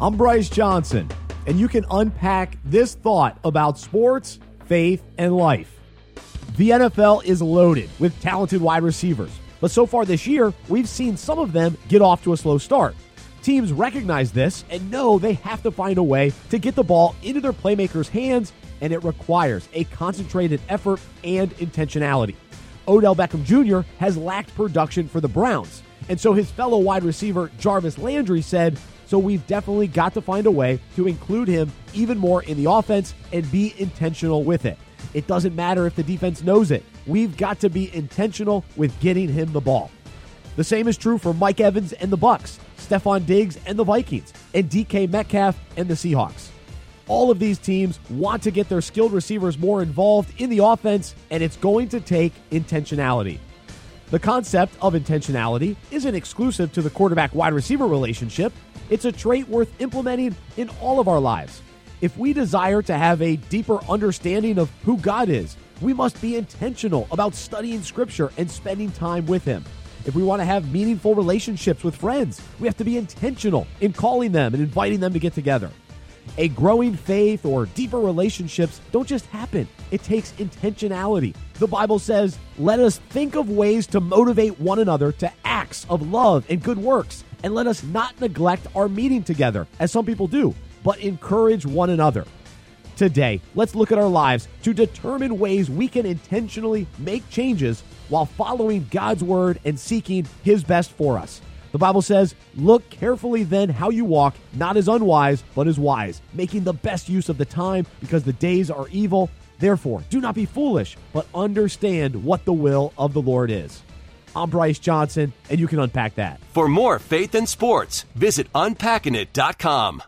I'm Bryce Johnson, and you can unpack this thought about sports, faith, and life. The NFL is loaded with talented wide receivers, but so far this year, we've seen some of them get off to a slow start. Teams recognize this and know they have to find a way to get the ball into their playmakers' hands, and it requires a concentrated effort and intentionality. Odell Beckham Jr. has lacked production for the Browns, and so his fellow wide receiver Jarvis Landry said, so we've definitely got to find a way to include him even more in the offense and be intentional with it. It doesn't matter if the defense knows it. We've got to be intentional with getting him the ball. The same is true for Mike Evans and the Bucks, Stefon Diggs and the Vikings, and DK Metcalf and the Seahawks. All of these teams want to get their skilled receivers more involved in the offense, and it's going to take intentionality. The concept of intentionality isn't exclusive to the quarterback wide receiver relationship. It's a trait worth implementing in all of our lives. If we desire to have a deeper understanding of who God is, we must be intentional about studying Scripture and spending time with Him. If we want to have meaningful relationships with friends, we have to be intentional in calling them and inviting them to get together. A growing faith or deeper relationships don't just happen, it takes intentionality. The Bible says, Let us think of ways to motivate one another to acts of love and good works, and let us not neglect our meeting together, as some people do, but encourage one another. Today, let's look at our lives to determine ways we can intentionally make changes while following God's word and seeking His best for us. The Bible says, Look carefully then how you walk, not as unwise, but as wise, making the best use of the time, because the days are evil. Therefore, do not be foolish, but understand what the will of the Lord is. I'm Bryce Johnson, and you can unpack that. For more faith and sports, visit unpackingit.com.